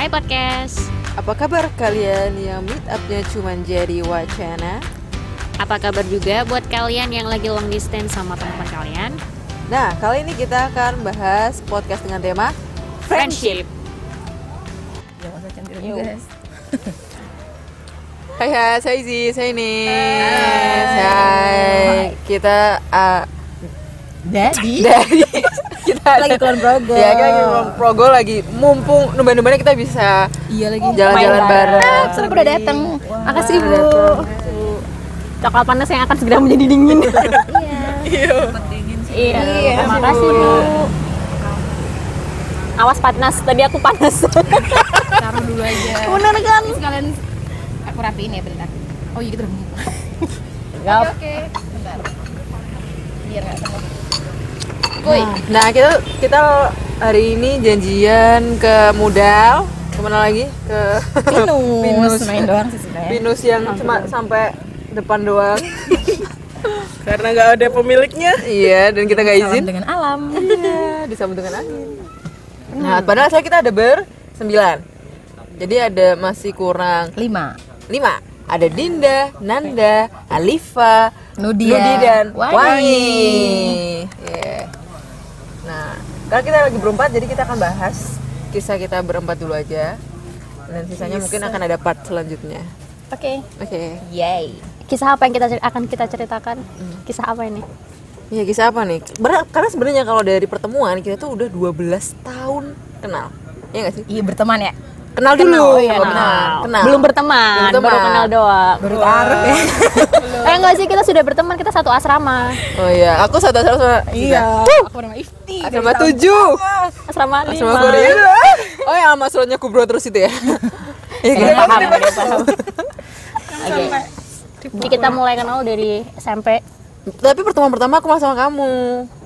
Hai Podcast. Apa kabar kalian yang meet up-nya cuma jadi wacana? Apa kabar juga buat kalian yang lagi long distance sama teman kalian? Nah, kali ini kita akan bahas podcast dengan tema Friendship. Ya masa cantik juga. Hai hai, saya Izzy, saya ini Hai Kita uh, Jadi dari kita lagi keluar Progo. Ya, kita lagi keluar Progo lagi mumpung numban-numbannya kita bisa Iya lagi. jalan-jalan bareng. Ah, Sudah udah datang. Makasih Bu. Coklat panas yang akan segera menjadi dingin. iya. Iya. Terima kasih Bu. Awas panas, tadi aku panas. Taruh dulu aja. Bener kan? Sekalian aku rapiin ya bentar. Oh iya gitu dong. Gap. Oke, bentar. Biar nggak tengok. Nah, kita kita hari ini janjian ke Modal Ke mana lagi? Ke Pinus. Main doang sih sebenarnya. Pinus yang cuma sampai depan doang karena nggak ada pemiliknya Iya, dan kita nggak izin dengan alam. Iya, disambut dengan angin. Nah, padahal saya kita ada bersembilan. Jadi ada masih kurang Lima. lima. Ada Dinda, Nanda, Alifa, Nudi dan Wangi. Wangi. Iya. Nah, karena kita lagi berempat, jadi kita akan bahas kisah kita berempat dulu aja. Dan sisanya mungkin akan ada part selanjutnya. Oke. Oke. Yay. Kisah apa yang kita akan kita ceritakan? Kisah apa ini? Iya, kisah apa nih? Ber- karena sebenarnya kalau dari pertemuan kita tuh udah 12 tahun kenal. Iya nggak sih? Iya berteman ya. Kenal dulu. Kenal, oh iya, Kenal. kenal. Kenal. Belum berteman, Belum berteman. baru kenal doang. Baru taruh ya. Eh enggak sih, kita sudah berteman, kita satu asrama. Oh iya, aku satu asrama sama Iya. Aku nama Ifti. Asrama tujuh. Asrama Asrama lima. Korea. Oh yang sama asrama kubro terus itu ya? Iya Dia kan? paham, paham. Oke. Jadi kita mulai kenal dari SMP. Tapi pertemuan pertama aku sama kamu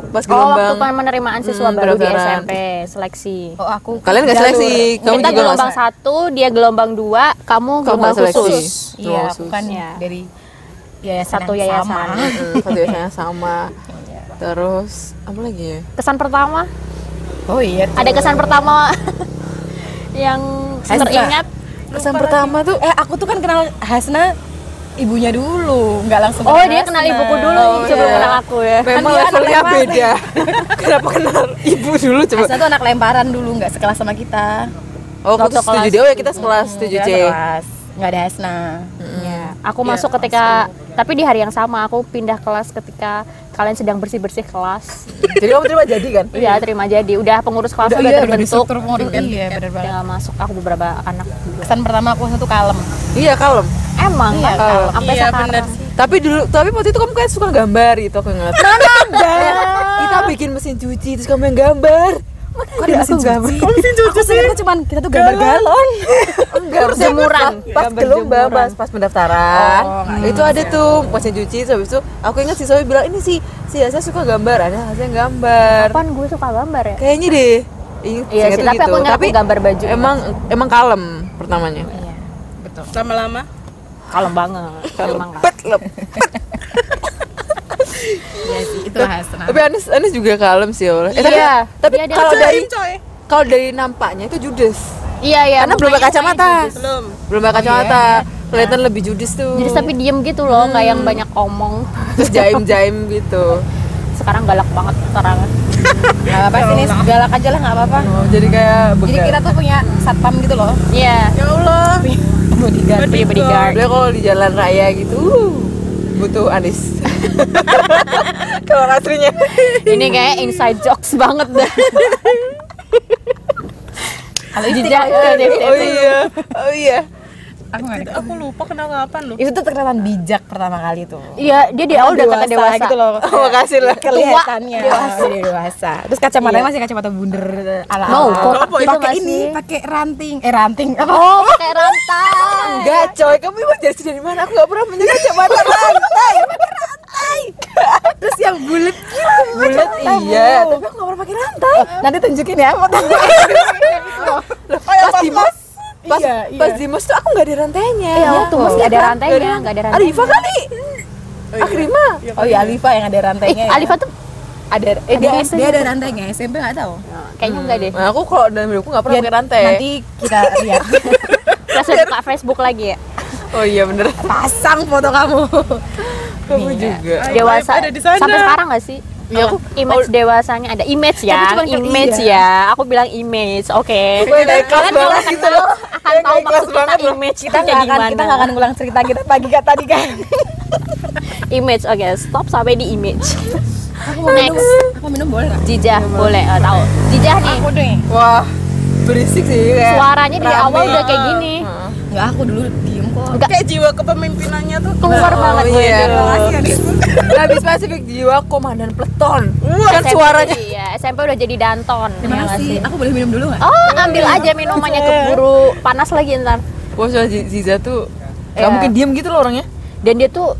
pas Oh, waktu penerimaan siswa Hmm, baru di. SMP, seleksi. Oh aku. Kalian nggak seleksi, kamu kita juga gelombang nggak satu, dia gelombang dua, kamu Kamu gelombang khusus. Iya, Oh, aku kan Iya. dari yayasan Satu yang yayasan. sama. Hmm, satu yang sama. Terus apa lagi ya? Kesan pertama, Oh iya. ada kesan pertama yang teringat. Kesan pertama tuh Eh aku tuh kan kenal Hasna ibunya dulu, nggak langsung Oh, dia kenal ibuku dulu Oh, sebelum iya. kenal aku ya. memang anak levelnya beda. Kenapa kenal ibu dulu coba? Hasna tuh anak lemparan dulu, nggak sekelas sama kita. Oh, aku Waktu tuh setuju kelas- dia. Oh ya kita sekelas setuju Kita C. Nggak ada Hasna. Ya, aku masuk ketika tapi di hari yang sama aku pindah kelas ketika kalian sedang bersih-bersih kelas. Jadi kamu terima jadi kan? Iya, terima jadi. Udah pengurus kelas Udah, udah, iya, udah terbentuk. pengurus kan. Iya, bener banget. Tinggal masuk aku beberapa anak juga. Kesan pertama aku satu kalem. Iya kalem. Emang Iya, Kak, kalem. sampai Iya, sekarang. bener Tapi dulu, tapi waktu itu kamu kayak suka gambar gitu aku ingat. Kita bikin mesin cuci terus kamu yang gambar. Kok ada mesin cuci? Kok mesin cuci sih? Aku cuman kita tuh gambar galon. Enggak, Jemuran. Pas gelombang, pas, pas pendaftaran. itu ada tuh mesin cuci habis itu aku ingat si Sobi bilang ini sih si Asa suka gambar, ada yang gambar. Kapan gue suka gambar ya? Kayaknya deh. Iya seingat sih, tapi aku ingat aku gambar baju. Emang emang kalem pertamanya. Iya, betul. lama-lama kalem banget. Kalem. Pet lep. Iya sih, itu Hasna. Tapi Anis Anis juga kalem sih Allah. Eh, Iya, tapi, tapi dia kalau kalem. dari kalau dari nampaknya itu judes. Iya, iya. Karena belum pakai kacamata. belum Belum pakai kacamata. Kelihatan lebih judes tuh. Jadi tapi diem gitu loh, nggak yang banyak omong. terus jaim-jaim gitu. Sekarang galak banget sekarang. Nggak apa-apa sih. Galak aja lah, nggak apa-apa. Oh, jadi kayak Jadi begal. kita tuh punya satpam gitu loh. Iya. ya Allah Bodyguard. Punya bodyguard. Dia kalau di jalan raya gitu uh, butuh Anis. kalau aslinya. Ini kayak inside jokes banget dah. Kalau Jejak Oh iya. Oh iya. Aku nggak aku lupa kenal kapan lu Itu tuh terkenal bijak pertama kali tuh. Iya, dia di awal udah kata dewasa. gitu loh. Oh, makasih lah. Kelihatannya dewasa. Dia dewasa. Terus kacamatanya masih kacamata bundar ala No, Apa gitu pakai nggak ini, pakai ranting. Eh ranting apa? Oh, pakai rantai. Enggak, coy. Kamu emang dari dari mana? Aku enggak pernah punya kacamata rantai. Terus yang bulat gitu. Bulat iya, tapi aku enggak pernah pakai rantai. Nanti tunjukin ya foto. Pas di mos, pas, Iya, iya. pas di mos tuh aku enggak ada rantainya. Iya, waktu mos nggak ada rantainya, nggak ada rantainya. Arifah kali. Akrima. Oh iya Alifa yang ada rantainya. Eh, ya. Alifa tuh ada eh dia, Ada dia ada rantainya SMP nggak tahu Kayaknya enggak deh. Nah, aku kalau dalam hidupku nggak pernah pakai rantai. nanti kita lihat Terus buka Facebook lagi ya. Oh iya bener. pasang foto kamu Kamu juga. Dewasa. ada di sana. Sampai sekarang nggak sih? Iya, aku- image dewasanya ada image ya, kayak image iya. ya. Aku bilang image, oke. Kelas Kalian kalau gitu kenal akan Gue tahu naik kelas maksud kita image kita nggak akan gimana. kita nggak akan ngulang cerita kita pagi kata tadi kan Image, oke. Stop sampai di image. aku mau minum Next. aku minum boleh nggak Jijah, boleh. Oh, tahu. Jijah nih. aku deh Wah, berisik sih kayak. Suaranya di awal udah kayak gini. Nggak aku dulu diem kok Enggak Kayak jiwa kepemimpinannya tuh keluar Oh, banget gue iya. dulu. Lebih spesifik jiwa komandan peleton. Kan SMP suaranya. Iya, SMP udah jadi danton. terima ya sih? aku boleh minum dulu nggak Oh, ambil aja minumannya keburu panas lagi ntar. Wah, Ziza tuh Iya. Gak mungkin diem gitu loh orangnya Dan dia tuh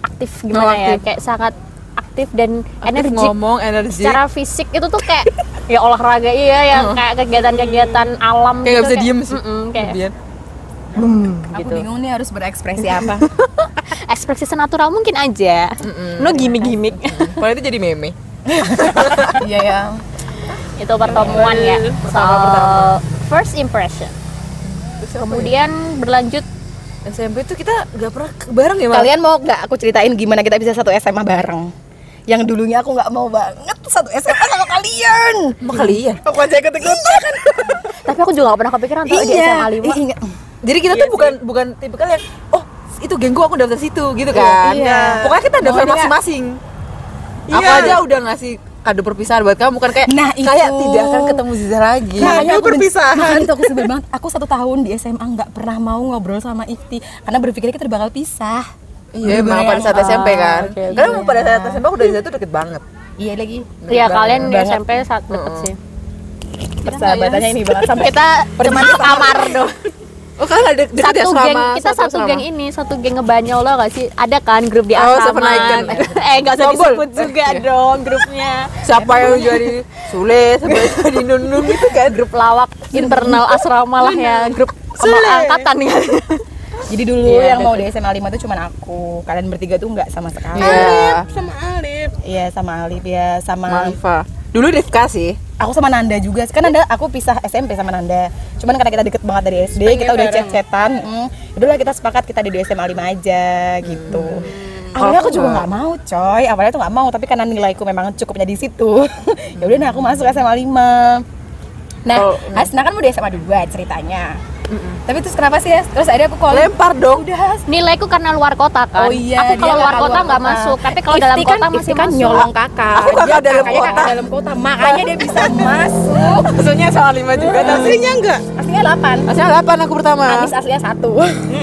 aktif gimana Oh, ya? aktif. Kayak sangat aktif dan Aktif energik. ngomong, energi Secara fisik itu tuh kayak ya olahraga iya yang kayak kegiatan-kegiatan alam Kayak gak gitu, bisa diem sih kayak Biar. aku gitu. bingung nih harus berekspresi apa ekspresi senatural mungkin aja. No gimmick-gimmick. Kalau itu jadi meme iya ya itu pertemuan ya. Soal first impression. Terus apa ya? Kemudian berlanjut SMP tuh kita gak pernah bareng ya Mal? kalian mau nggak aku ceritain gimana kita bisa satu SMA bareng yang dulunya aku nggak mau banget satu SMA sama kalian Sama kalian aku aja ikut ikutan tapi aku juga gak pernah kepikiran tuh di SMA 5 Ih, ingat. Jadi kita tuh bukan bukan tipikal yang Oh itu geng gua aku daftar situ gitu kan Iya. Pokoknya kita daftar Pokoknya- masing-masing Aku Iya. aja udah ngasih kado perpisahan buat kamu Bukan kayak Nah, Kayak itu. tidak akan ketemu Ziza lagi Nah, Makanya aku perpisahan. Makanya itu aku sebel banget. Aku satu tahun di SMA nggak pernah mau ngobrol sama Ifti karena berpikir kita bakal pisah. Iya emang pada saat SMP kan oke. Karena emang pada saat SMP aku dari Ziza tuh deket banget Iya lagi. Iya kalian di. SMP saat deket sih Persahabatannya ini banget sampai kita cuma sekamar doang Oh kalian ada deket ya satu geng kita satu asrama? geng ini satu geng ngebanyol lo gak sih? Ada kan grup di Oh, asrama eh gak usah disebut juga dong grupnya. Siapa yang jadi Sule Siapa yang jadi Nunun gitu kan grup lawak internal asrama lah ya grup sama angkatan kan Jadi dulu Iya, yang mau di SMA 5 tuh cuman aku. Kalian bertiga tuh nggak sama sekali. Iya sama Alif Iya, sama Alif ya, sama Malfa Dulu Rifka sih aku sama Nanda juga. Kan Nanda aku pisah SMP sama Nanda. Cuman karena kita deket banget dari SD, kita udah chat-chatan. Mm, udahlah kita sepakat kita di SMA 5 aja gitu. Awalnya aku juga nggak mau, coy. Awalnya tuh nggak mau, tapi karena nilaiku memang cukupnya di situ. ya udah, nah aku masuk SMA 5. Nah, Oh, Hasna kan mau di SMA 2 ceritanya. Tapi terus kenapa sih ya? Terus akhirnya aku call Lempar dong Udah, nilaiku karena luar kota kan Oh iya, aku kalau luar kota nggak masuk tapi kalau dalam Ifti kota kan, masih kan masuk nyolong kakak. Aku kakak Dia dalam kakaknya kota. kakak dalam kota. Makanya dia bisa masuk. Maksudnya soal lima juga tapi aslinya enggak Aslinya 8. Aslinya 8 aku pertama Anis aslinya satu.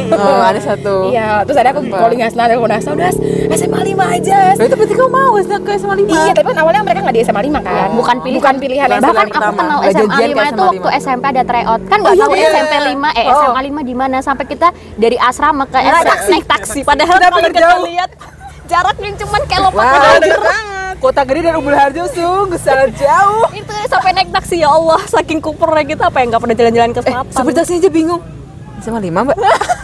Oh ada satu Iya, terus ada aku calling Hasna, telepon Hasna, udah SMA 5 aja. Itu berarti kamu mau Hasna ke SMA 5 Iya, tapi kan awalnya mereka nggak di SMA 5 kan? bukan pilihan Bukan pilihan bahkan aku kenal SMA janjian 5 ke itu waktu SMP ada tryout kan nggak Oh, tahu iya. SMP 5 eh Oh. SMA 5 di mana? Sampai kita dari asrama ke SMA naik taksi. Padahal Kenapa kalau kita lihat jaraknya cuman kayak lompat wow. Deket banget. Kota Gede dan Umbul Harjo sungguh sangat jauh. Itu sampai naik taksi ya Allah. Saking kupernya kita apa yang nggak pernah jalan-jalan ke Eh, selatan supir taksinya aja bingung. SMA 5 mbak?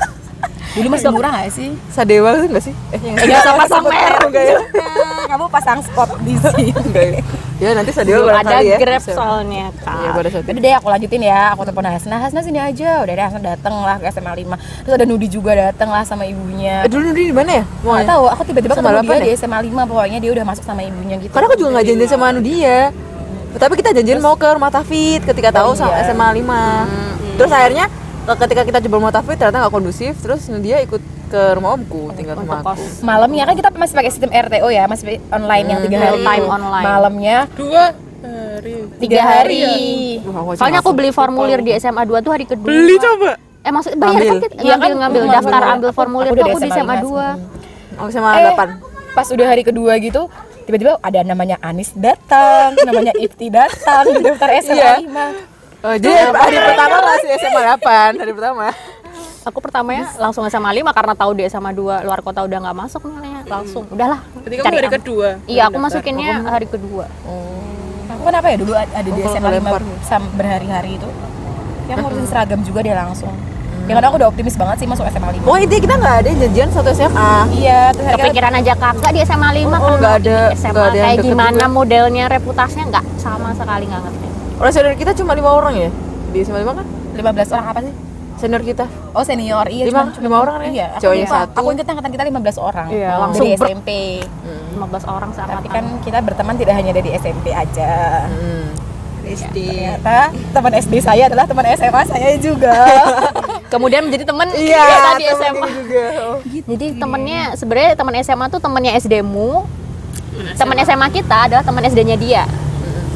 Dulu masih murah nggak sih? Sadewa itu enggak sih? Eh, yang Nggak usah pasang merek enggak ya? Kamu pasang spot di sini. Enggak ya? Ya nanti Sadewa Belum ada ya grab soalnya Iya kak pada saat itu Udah deh aku lanjutin ya, aku telepon Hasna, Hasna sini aja. Udah deh Hasna dateng lah ke SMA 5 Terus ada Nudi juga dateng lah sama ibunya Eh, dulu di mana ya? Nggak ya? tahu, aku tiba-tiba Sama ketemu dia ya? di SMA 5 Pokoknya dia udah masuk sama ibunya gitu Karena aku juga nggak janjian sama anu dia Tapi kita janjian mau ke rumah Tafid ketika tahu sama iya. SMA 5 Terus akhirnya ketika kita coba rumah Tafid ternyata nggak kondusif Terus dia ikut ke rumah omku tinggal untuk sama aku. Malamnya kan kita masih pakai sistem RTO ya, masih online yang tiga hari. Time online. Malamnya dua hari. tiga hari. soalnya aku beli formulir di SMA 2 tuh hari kedua. Beli coba. Eh maksud bayar Ambil. kan kita Iya ngambil kan, ngambil daftar ambil formulir. Aku tuh aku di SMA 2 Oh, SMA eh, 8 pas udah hari kedua gitu tiba-tiba ada namanya Anis datang, namanya Ifti datang daftar SMA Iya. 5 Oh, jadi hari pertama masih SMA 8 Hari pertama? Aku pertamanya langsung SMA 5 karena tahu di SMA 2 luar kota udah nggak masuk nilainya langsung udahlah berarti kamu hari kedua? Iya aku masukinnya hari kedua. Aku kenapa ya dulu ada di Oh, kalau SMA 5 lempar. sam- berhari-hari itu? Yang ngurusin seragam juga dia langsung. Yang kadang aku udah optimis banget sih masuk SMA 5 Oh intinya kita nggak ada janjian satu SMA. iya terus kepikiran aja kakak di SMA 5 Oh, kan nggak ada- SMA nggak ada kayak gimana juga. modelnya reputasinya nggak sama sekali nggak ngerti Orang senior kita cuma lima orang ya di SMA lima kan? 15 orang apa sih Senior kita. Oh senior, iya Lima- cuma- lima orang ya? Iya, aku Cowoknya lupa. satu. Aku ingat angkatan kita 15 orang Iya, Oh. langsung dari SMP 15 orang Tapi seangkatan kan kita berteman tidak hanya dari SMP aja Hmm. SD. Ternyata teman SD saya adalah teman SMA saya juga kemudian menjadi temen Iya, kita di temen SMA juga. Oh. jadi temennya sebenarnya teman SMA tuh temennya SD-mu teman SMA kita adalah teman SD-nya dia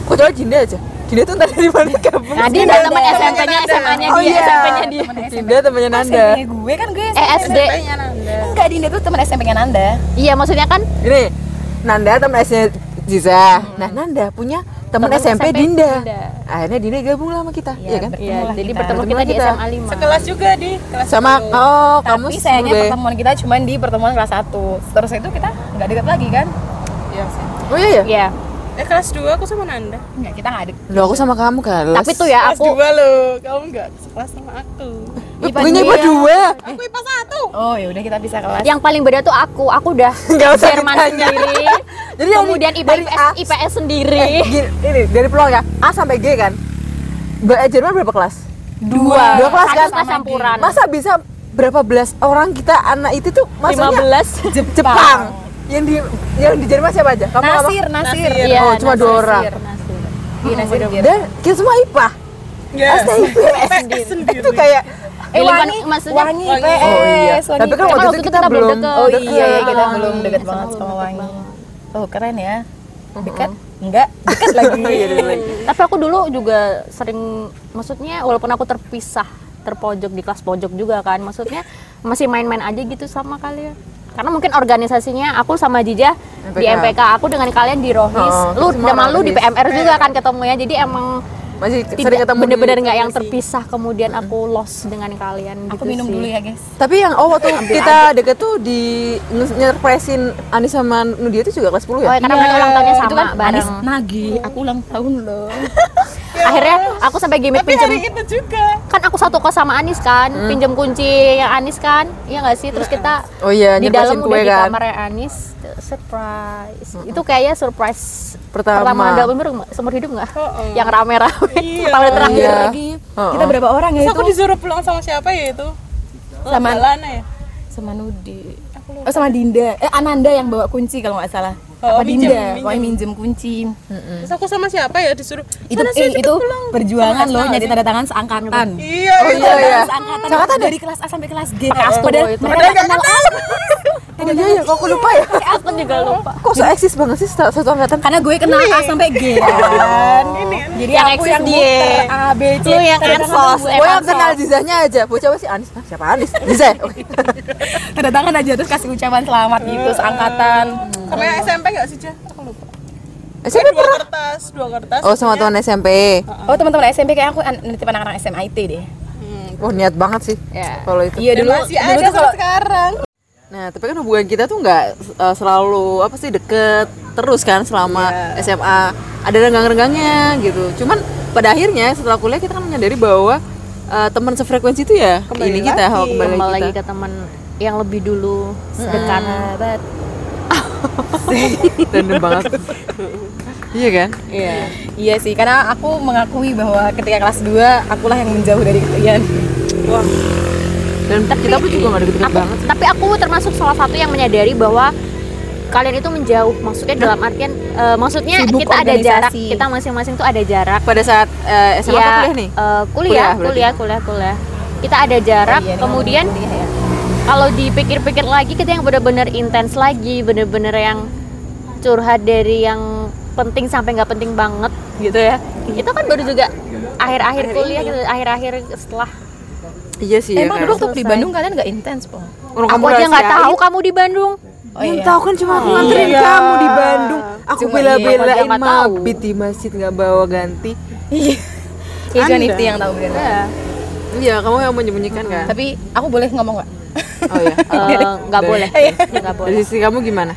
Kecuali Jinda aja. Jinda tuh tadi di mana gabung? nah dia adalah teman SMP-nya SMA-nya Oh dia iya. SMP-nya dia Jinda temannya Nanda. SMP gue kan gue eh SD SMP-nya Nanda. enggak Dinda tuh teman SMP-nya Nanda iya maksudnya kan Ini Nanda teman SD Ziza. Nah Nanda punya teman Temen SMP, SMP Dinda. Dinda. Akhirnya Dinda gabung lah sama kita, Iya, iya kan? iya jadi kita. bertemu kita Ketemulah di kita. SMA 5 Sekelas juga di kelas Sama 10. oh kamu tapi sayangnya sebagai- pertemuan kita cuma di pertemuan kelas 1 terus itu kita nggak deket lagi kan Iya sih. Oh iya ya? iya Eh kelas 2 aku sama Nanda. enggak kita nggak deket Loh aku sama kamu kan. tapi tuh ya Kelas aku 2 loh. Kamu enggak sekelas sama aku. punya IPA dua. Aku IPA 1. oh ya udah kita bisa kelas yang paling beda tuh aku aku udah Nggak usah Jerman ditanya. sendiri Jadi kemudian di- IPA dari IPS, A- IPS sendiri Eh, gini, ini dari peluang ya A sampai G kan. Mbak Jerman berapa kelas? dua Dua kelas kan? kelas campuran Masa bisa berapa belas orang kita anak itu tuh maksudnya 15 Jep- Jepang. Yang di yang di Jerman siapa aja? Kamu apa? Nasir Nasir Iya, Oh, cuma dua Nasir, orang. Nasir. Iya Nasir Nasir. Dan kita semua IPA. Ya. Asli IPS. Itu kayak eh Wani maksudnya- Wangi Wangi. PS Oh iya. Wangi Tapi kan waktu itu kita kita belum deket. Oh iya, iya deket. kita belum Wangi. deket Sama banget sama deket Wangi. Oh keren ya. Dekat? Enggak, dekat lagi. tapi aku dulu juga sering maksudnya walaupun aku terpisah terpojok di kelas pojok juga kan maksudnya masih main-main aja gitu sama kalian karena mungkin organisasinya aku sama Jija di MPK. Aku dengan kalian di Rohis Oh, lu semua sama lu di. PMR juga kan ketemunya jadi emang Masih sering tidak ketemu bener-bener nggak yang terpisah kemudian aku lost dengan kalian Aku gitu minum sih. dulu ya guys. Tapi yang oh waktu kita deket tuh di nyerpresin Anis sama Nudia itu juga kelas 10 Oh, ya? ya, karena mereka ulang tahunnya Itu sama kan bareng. Anis nagih. Aku ulang tahun loh. Akhirnya aku sampai gimmick Tapi pinjem itu juga. kan aku satu kos sama Anis kan, pinjem kunci yang Anis kan, iya nggak sih? Terus kita Oh iya, di dalam kue udah di kan. kamarnya Anis, surprise. Itu kayaknya surprise Pertama. dalam umur seumur hidup nggak? Oh, oh. Yang rame-rame. Iya. Pertama terakhir. Iya. Lagi. Oh, Kita oh. berapa orang ya Terus itu? aku disuruh pulang sama siapa ya itu? Sama- Lana ya? Sama Nudi. Oh sama Dinda. Eh Ananda yang bawa kunci kalau nggak salah. Oh, Apa minjem, Dinda? minjem. Pokoknya minjem kunci. Terus aku sama siapa ya disuruh? Itu "Sana eh, sih, itu pulang." perjuangan loh nyari tanda tangan seangkatan. Iya. Oh iya iya. Seangkatan dari kelas A sampai kelas G. Kelas tuh Padahal itu. mereka nggak kenal aku. Oh iya iya, kok aku lupa ya? Aku juga lupa. Kok so eksis banget sih satu angkatan? Karena gue kenal A sampai G kan. Jadi Yang aku eksis yang dia. A B C. Lu yang ansos, gue. eh. Yang kenal Zizahnya aja. Bocah apa sih Anis? Siapa Anis? Zizah. Oke. Tanda tangan aja terus kasih ucapan selamat gitu seangkatan. Sama yang SMP enggak sih, Cah? Aku lupa. SMP dua pernah? kertas, dua kertas. Oh sama teman SMP. Oh teman-teman SMP kayak aku an- nitip anak-anak SMA IT deh. Hmm. Oh niat banget sih. Ya. Kalau itu. Iya dulu masih dulu ada sampai kalau sekarang. Nah, tapi kan hubungan kita tuh nggak uh, selalu apa sih deket terus kan selama SMA. Ada renggang-renggangnya gitu. Cuman pada akhirnya setelah kuliah kita kan menyadari bahwa uh, teman sefrekuensi itu ya Kembali ini kita lagi. oh, kembali, Kembali lagi kita. ke teman yang lebih dulu dekat. sahabat Random banget. iya kan? Iya. Iya sih, karena aku mengakui bahwa ketika kelas 2 akulah yang menjauh dari kalian. Wah, Dan kita pun juga deket-deket Aku, banget. tapi aku termasuk salah satu yang menyadari bahwa kalian itu menjauh. Maksudnya dalam artian, eh, maksudnya Sibuk kita ada jarak. Kita masing-masing tuh ada jarak. Pada saat uh, SMA Iya, atau kuliah nih? eh, kuliah, Kuliah kuliah, kuliah, kuliah. Kita ada jarak. Oh iya, kemudian kuliah ya. Kalau dipikir-pikir lagi, kita yang benar-benar intens lagi, benar-benar yang curhat dari yang penting sampai nggak penting banget gitu ya. Itu kan baru juga akhir-akhir kuliah gitu, akhir-akhir setelah Iya sih. Emang ya, dulu waktu di Bandung kalian nggak intens, Po? Orang aku kamu aja nggak tahu kamu di Bandung. Oh Yang iya. tahu kan cuma aku nganterin Iya. kamu di Bandung. Aku Cuma bela-belain iya, mabit di masjid nggak bawa ganti. Iya. Iya. Nifty yang tahu benar. Ya. Iya, kamu yang menyembunyikan kan? Tapi aku boleh ngomong nggak? Oh iya. Eh, nggak boleh, nggak boleh. Dari sisi kamu gimana?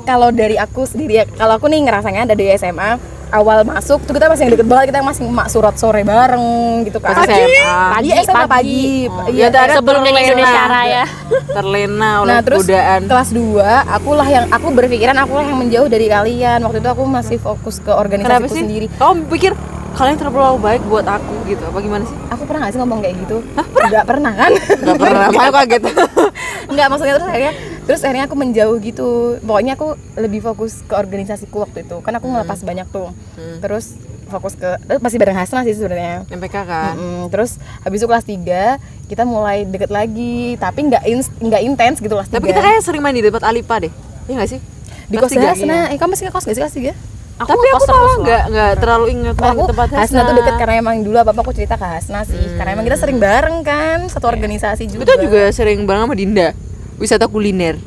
kalau dari aku sendiri ya, kalau aku nih ngerasanya dari SMA awal masuk tuh kita masih yang deket banget kita masih mak surat sore bareng gitu kan SMA. pagi SMA Pagi. pagi, Oh, iya ya ada sebelum terlena. Indonesia Raya. terlena oleh nah terus godaan kelas 2 akulah yang aku berpikiran akulah yang menjauh dari kalian waktu itu aku masih fokus ke sih sendiri kamu pikir kalian terlalu baik buat aku gitu apa gimana sih? Aku pernah gak sih ngomong kayak gitu? Nggak pernah kan? Gak pernah makanya kaget. Nggak maksudnya terus akhirnya terus akhirnya aku menjauh gitu. Pokoknya aku lebih fokus ke organisasiku waktu itu. Kan aku ngelepas banyak tuh. Terus fokus ke masih bareng Hasna sih sebenarnya. MPK kan? Mm-mm. terus habis itu kelas 3 kita mulai deket lagi. Tapi nggak nggak intens gitu kelas 3 tapi kita kayak sering main di depan Alipa deh. Iya gak sih? Di Kelas kos tiga, Hasna. eh kamu masih ngekos gak sih kelas 3? Aku tapi aku malah nggak nggak terlalu ingat main aku di tempat Hasna tuh deket karena emang dulu apa apa aku cerita ke Hasna sih. Karena emang kita sering bareng kan satu organisasi juga kita juga. sering bareng sama Dinda. Wisata kuliner.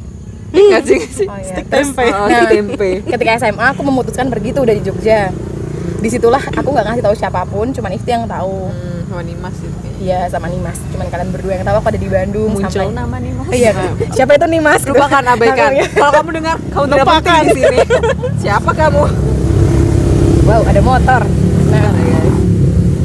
Iya nggak sih? Nggak sih oh, iya. Tempe. Oh, nah, stick tempe. ketika SMA aku memutuskan pergi tuh dari Jogja. Di situlah aku nggak ngasih tahu siapa pun cuman Ifti yang tahu. Hmm, sama Nimas itu. Iya sama Nimas. Cuman kalian berdua yang tahu aku ada di Bandung muncul sampai nama nih mas. iya. Siapa itu Nimas? Lupakan abaikan. Kalau kamu dengar kamu tidak penting di sini. Siapa kamu wow ada motor. Nah.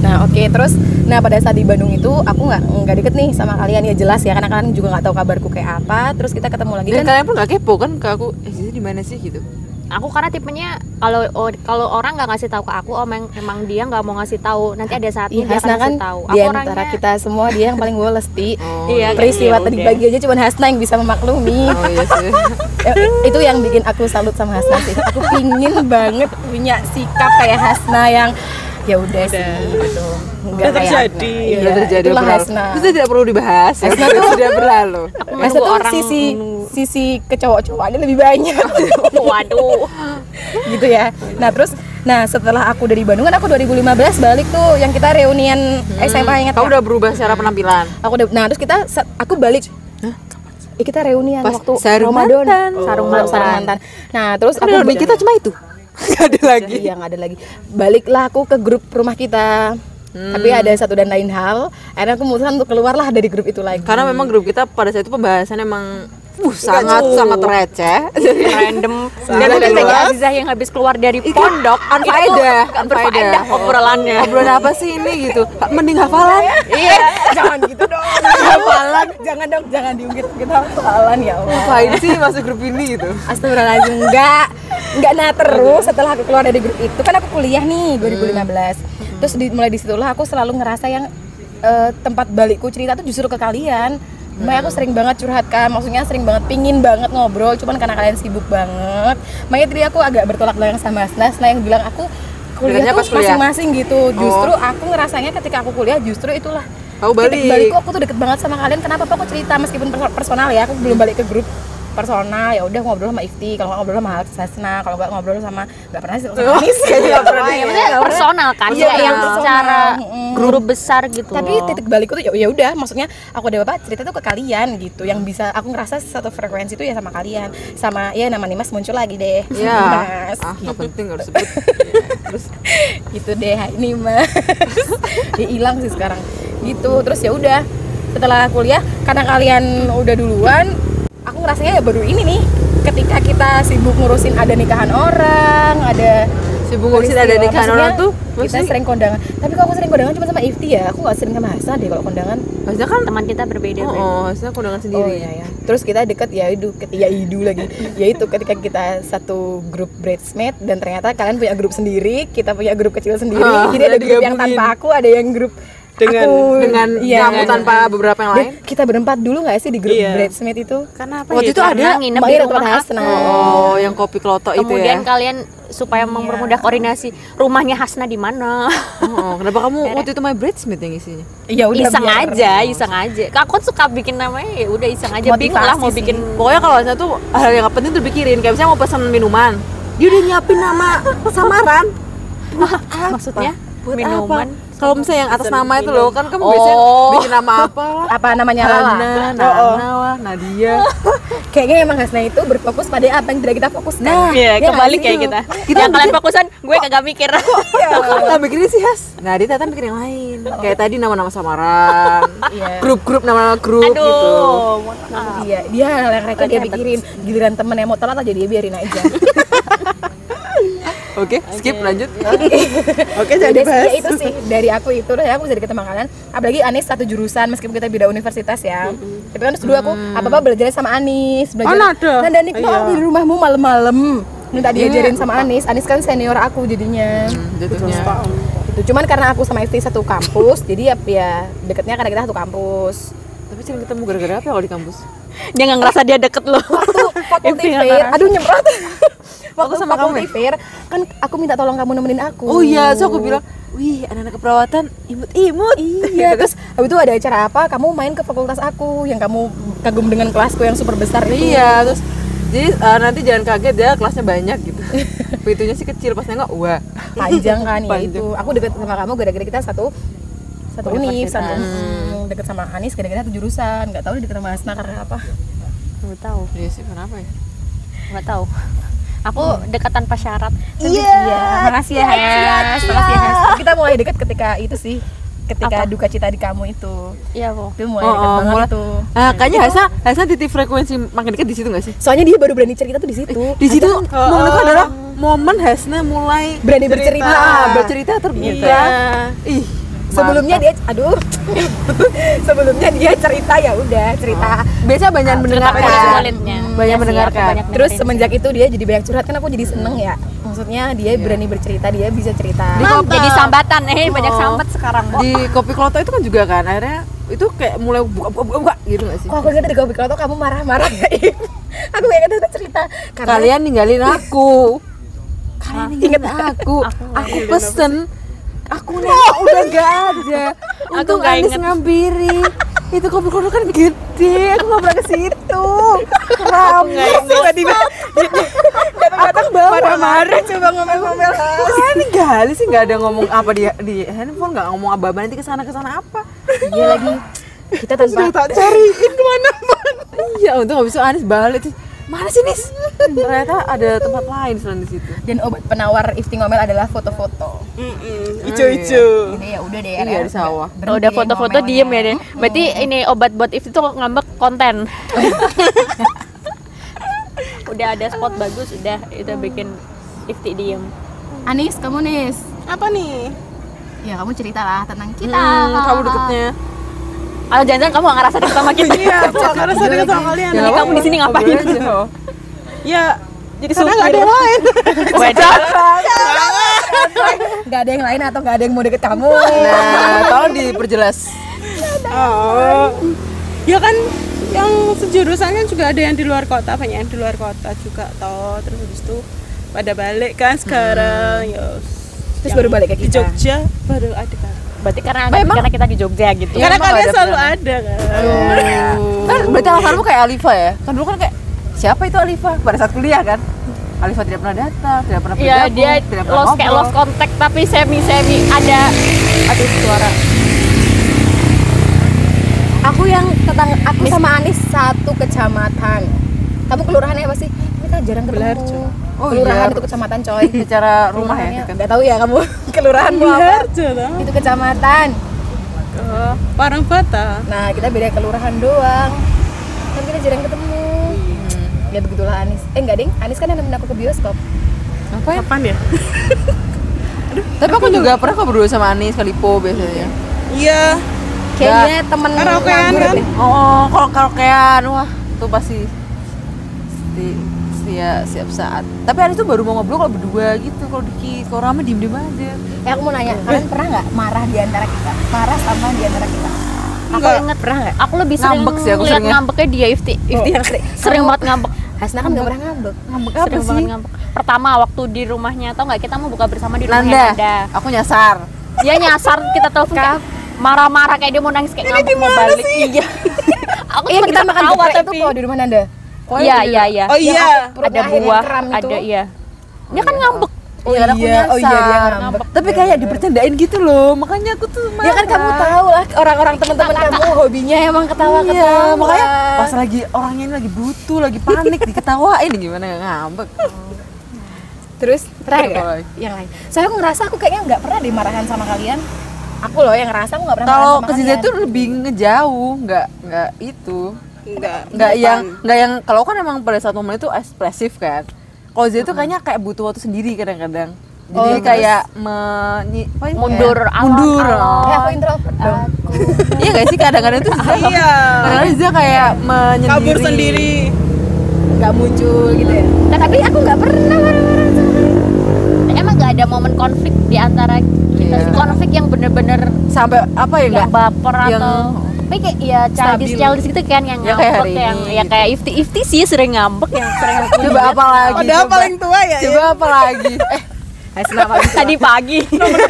Nah oke terus nah pada saat di Bandung itu aku nggak nggak deket nih sama kalian. Ya jelas ya karena kalian juga nggak tahu kabarku kayak apa. Terus kita ketemu lagi dan kan? kalian pun gak kepo kan ke aku eh di mana sih? gitu Aku karena tipenya kalau oh, kalau orang nggak ngasih tahu ke aku, om emang, emang dia nggak mau ngasih tahu. Nanti ada saatnya Ih, dia akan Hasna kan ngasih tahu. di Aku antara orangnya kita semua dia yang paling woles ti oh Iya, kan? peristiwa Ya tadi pagi aja cuma Hasna yang bisa memaklumi oh iya sih Eh, itu yang bikin aku salut sama Hasna sih aku pingin banget punya sikap kayak Hasna yang ya udah sih gitu Udah kayak terjadi. Iya, Udah terjadi itulah berlalu. Hasna Itu tidak perlu dibahas ya. Hasna tuh- sudah berlalu. Hasna tuh orang sisi sisi kecowok-cowokannya lebih banyak. Waduh. gitu ya. Nah terus nah setelah aku dari Bandung kan aku 2015 balik tuh yang kita reunian SMA ingat nggak? udah berubah secara penampilan? Aku udah nah terus kita aku balik. Eh, kita reunian Pas waktu sarung Ramadan. Mantan. sarung Oh. mantan sarung mantan. Nah terus kan aku kita cuma itu? Gak ada lagi. Iya nggak ada lagi. Baliklah aku ke grup rumah kita. Tapi ada satu dan lain hal. Akhirnya aku memutuskan untuk keluarlah dari grup itu lagi. karena memang grup kita pada saat itu pembahasan emang uh, sangat sangat receh Random. Dan ada luas. Azizah yang habis keluar dari pondok. unfaedah Unfaedah obrolannya. obrolan apa sih ini gitu mending hafalan iya, jangan gitu dong. hafalan. jangan dong, jangan diungkit kita hafalan ya Allah. ngapain sih masuk grup ini gitu Astagfirullahaladzim enggak enggak nah terus setelah aku keluar dari grup itu kan aku kuliah nih 2015 terus di, mulai di situlah aku selalu ngerasa yang eh, tempat balikku cerita tuh justru ke kalian Makanya aku sering banget curhat kan, maksudnya sering banget pingin banget ngobrol, cuman karena kalian sibuk banget. Makanya tadi aku agak bertolak belakang sama Hasna, Hasna yang bilang aku kuliah Dekatnya tuh masing-masing gitu. Justru aku ngerasanya ketika aku kuliah justru itulah Aku balik. titik balikku aku tuh deket banget sama kalian. Kenapa aku cerita meskipun perso- personal ya, aku belum balik ke grup personal ya udah ngobrol sama Ifti kalau nggak ngobrol sama Hasna kalau nggak ngobrol sama nggak pernah sih sama Anis kayaknya nggak pernah. Oh, ya, Maksudnya nggak pernah. personal kan, Iya, nggak yang secara grup besar gitu. tapi titik balikku tuh ya ya udah maksudnya aku ada apa cerita tuh ke kalian gitu yang bisa aku ngerasa satu frekuensi tuh ya sama kalian. Sama ya nama Nimas muncul lagi deh. Ya Mas ah nggak penting harus sebut terus? Gitu deh Hai Nimas. Dia hilang sih sekarang. Gitu terus ya udah setelah kuliah karena kalian udah duluan aku ngerasanya ya baru ini nih ketika kita sibuk ngurusin ada nikahan orang ada sibuk ngurusin ada nikahan Maksudnya, orang tuh kita sering kondangan tapi kalau aku sering kondangan cuma sama Ifti ya aku nggak sering sama Hasan deh kalau kondangan maksudnya kan teman kita berbeda. oh, oh maksudnya kondangan Oh sendiri iya ya. Terus kita deket ya itu ya idu lagi. Yaitu ketika kita satu grup bridesmaid dan ternyata kalian punya grup sendiri, kita punya grup kecil sendiri. Ah, Jadi ada grup yang tanpa aku, ada yang grup Dengan- aku dengan iya, kamu dengan- tanpa beberapa yang Dan lain kita berempat dulu nggak sih di grup Iya. bridesmaid itu? Karena apa Waktu ya? itu ada nginep di rumah. Hasna. oh yang kopi klotok itu Kemudian ya kalian supaya mempermudah koordinasi, rumahnya Hasna di mana? oh, kenapa kamu waktu itu my bridesmaid yang isinya Iya udah iseng biar- aja, iseng aja. Aku suka bikin namanya ya udah iseng aja. Bingung lah mau sih. bikin pokoknya kalau saya tuh hal yang gak penting tuh dipikirin kayak misalnya mau pesan minuman dia udah nyiapin nama samaran maksudnya buat minuman. Kalau misalnya yang atas nama itu loh kan kamu Oh. biasanya bikin nama apa Apa namanya Lala? Hana, Oh, oh. Nana lah, Nadia Kayaknya emang Hasna itu berfokus pada apa yang tidak kita fokuskan. Nah, Iya, Ya sih? kayak kita. Kita yang kalian fokusan, gue kagak mikir. Kok kamu gak mikirin sih Has? Nah dia ternyata mikir yang lain Kayak tadi nama-nama samaran Iya. Grup-grup nama-nama grup gitu Aduh, maaf. Iya, dia hal yang mereka dia pikirin. Giliran temen yang mau telat aja dia biarin aja. Oke, skip lanjut. Oke, jangan Udah, dibahas. ya itu sih dari aku itu udah aku bisa deket sama kalian apalagi Anis satu jurusan meskipun kita beda universitas ya. Tapi kan dulu aku apa apa belajar sama Anis belajar Oh, nada. nah dan Nik, Iya. di rumahmu malam-malam? Minta diajarin sama Anis. Anis kan senior aku jadinya. Jatuhnya. itu cuman karena aku sama Ifti satu kampus jadi ya, ya deketnya karena kita satu kampus. Tapi sering ketemu gara-gara apa ya kalau di kampus? dia nggak ngerasa dia deket loh. Waktu aduh nyemprot waktu sama kamu fair kan aku minta tolong kamu nemenin aku Oh iya, so aku bilang, wih anak-anak keperawatan imut-imut. Iya, terus habis itu ada acara apa? Kamu main ke fakultas aku yang kamu kagum dengan kelasku yang super besar itu. Iya, terus jadi eh, nanti jangan kaget ya kelasnya banyak gitu. Pintunya sih kecil pas nengok, wah. Panjang kan ya Panjang. itu. Aku deket sama kamu gara-gara kita satu satu univ, Universitas. satu hmm, deket sama Anis gara-gara satu jurusan. Nggak tahu deket sama Asna karena apa? nggak tahu Iya sih, kenapa ya? nggak tahu aku dekat tanpa syarat Iya. Makasih ya, Has. Makasih ya, Has. Kita mulai deket ketika itu sih. Ketika Apa? duka cita di kamu itu. iya kok Itu mulai Oh, deket oh, banget mulai- itu. Ah, kayaknya Hasa, Hasa titik frekuensi makin dekat di situ gak sih? Soalnya dia baru berani cerita tuh di situ. Di situ momen itu adalah momen Hasna mulai Berani bercerita. Ah, bercerita terbuka. Iya. Ih, sebelumnya dia aduh. Sebelumnya dia cerita ya udah cerita. Biasa banyak mendengarkan. solidnya Banyak mendengarkan. terus semenjak itu dia jadi banyak curhat kan aku jadi seneng ya. Maksudnya dia berani bercerita dia bisa cerita. Mantap. jadi sambatan eh banyak Oh. sambat sekarang. Di kopi kloto itu kan juga kan akhirnya itu kayak mulai buka buka buka, buka gitu gak sih? oh aku ingat dari Gobi Kloto kamu marah-marah ya aku gak ingat itu cerita. Karena Kalian ninggalin aku. Kalian ninggalin aku. Aku. Pesen aku nengok udah gak ada. Untung nggak Anis inget. ngampiri. Itu kopi kloto kan gede, aku gak pernah ke situ. Rame tiba-tiba datang-datang bawa. marah-marah coba ngomel-ngomel Kalian ninggalin sih nggak ada ngomong apa di di handphone nggak ngomong apa-apa nanti ke sana ke sana apa. iya lagi kita tanpa tak cariin ke mana-mana. Iya, untung habis itu Anis balik Mana sih Nis? Ternyata ada tempat lain selain di situ. dan obat penawar Ifti ngomel adalah foto-foto Ijo-ijo. jadi ya udah deh Iya, ya di sawah. Kalau udah foto-foto ngomelnya. diem ya deh. Berarti ini obat buat If itu ngambek konten. udah ada spot bagus, udah itu bikin Ifti diem. Anis kamu Nis Apa nih? ya kamu cerita lah tentang kita Hmm, kamu deketnya. Kalau jangan-jangan kamu gak ngerasa deket sama kita. Iya, aku gak ngerasa deket sama kalian. Jadi kamu di sini ngapain? Ya, Jadi karena gak ada yang lain. Beda. nggak ada yang lain atau nggak ada yang mau deket kamu Nah, tolong diperjelas. Oh. Ya kan yang sejurusan kan juga ada yang di luar kota, banyak yang di luar kota juga toh. Terus habis itu pada balik kan sekarang ya. Terus baru balik ke di. Jogja baru ada kan. Berarti karena karena kita di Jogja gitu. Karena kalian ada selalu pernah. ada kan. Kan berarti alasanmu kayak Alifa ya? Kan dulu kan kayak siapa itu Alifa pada saat kuliah kan? Alifa tidak pernah datang, tidak pernah Iya bergabung, dia tidak pernah lost kayak lost contact tapi semi semi ada aduh suara. aku yang tentang aku sama Anis satu kecamatan kamu kelurahannya apa sih kita jarang ketemu Belarjo. Oh kelurahan iya. itu kecamatan coy Secara rumah ya. Nggak tahu ya kamu kelurahanmu apa Harjo toh. itu kecamatan Oh, Parangbata. nah kita beda kelurahan doang kan kita jarang ketemu ya begitulah Anis eh enggak ding Anis kan yang nemenin aku ke bioskop Apa ya? Kapan ya? Tapi aku juga pernah kok berdua sama Anis Kalipo biasanya. Iya. kayaknya temen Karaokean kan? deh. Oh, kalau karaokean, wah itu pasti pasti siap siap saat. Tapi Anis tuh baru mau ngobrol kalau berdua gitu, kalau dikit, kalau rame diem diem aja. eh aku mau nanya kalian pernah nggak marah di antara kita marah sama di antara kita Aku Enggak. inget pernah nggak? Aku lebih sering Ngambek sih aku lihat ngambeknya dia Ifti. Ifti yang sering, sering banget ngambek. Hasna kan nggak pernah ngambek Ngambek apa Sering sih? banget ngambek. Pertama waktu di rumahnya tau nggak kita mau buka bersama di rumahnya Nanda, Nanda. aku nyasar. Dia nyasar kita telepon kayak marah-marah kayak dia mau nangis kayak ngambek mau balik. Iya. Aku iya cuma kita makan geprek itu tapi. kok di rumah Nanda Iya iya iya. Oh iya. Ada buah, kram itu. ada iya. Dia kan ngambek. Oh iya, iya, oh iya, dia ngambek. Tapi kayak dibercandain gitu loh, makanya aku tuh marah. ya kan kamu tahu lah orang-orang teman-teman kamu hobinya emang ketawa-ketawa Iya, makanya pas lagi orangnya ini lagi butuh, lagi panik, diketawain gimana ngambek. terus pernah nggak lagi? yang lain soalnya aku ngerasa aku kayaknya nggak pernah dimarahan sama kalian aku loh yang ngerasa aku nggak pernah Kalau marah sama ke Ziza kalian. tuh lebih ngejauh, nggak nggak itu, Enggak. nggak yang nggak yang kalau kan emang pada saat momen itu ekspresif kan. Kalau Ziza tuh kayaknya kayak butuh waktu sendiri kadang-kadang. Jadi Oh, kayak menyi- ya? mundur alon mundur. alon. Eh, aku introvert dong. Iya gak sih kadang-kadang itu Ziza Iya. kadang-kadang Ziza kayak menyendiri. Kabur sendiri. Nggak muncul gitu ya. tapi aku nggak pernah marah-marah dia. emang nggak ada momen konflik di antara kita Iya. sih konflik yang bener-bener sampai apa ya yang enggak baper yang- atau tapi kayak ya childish Stabil. childish gitu kan yang Ya, kayak ngambek hari yang ini ya gitu. kayak ifti ifti sih sering ngambek yang sering aku coba apa lagi? Padahal coba. paling tua ya. coba apa lagi? Eh Hasna paling tadi pagi.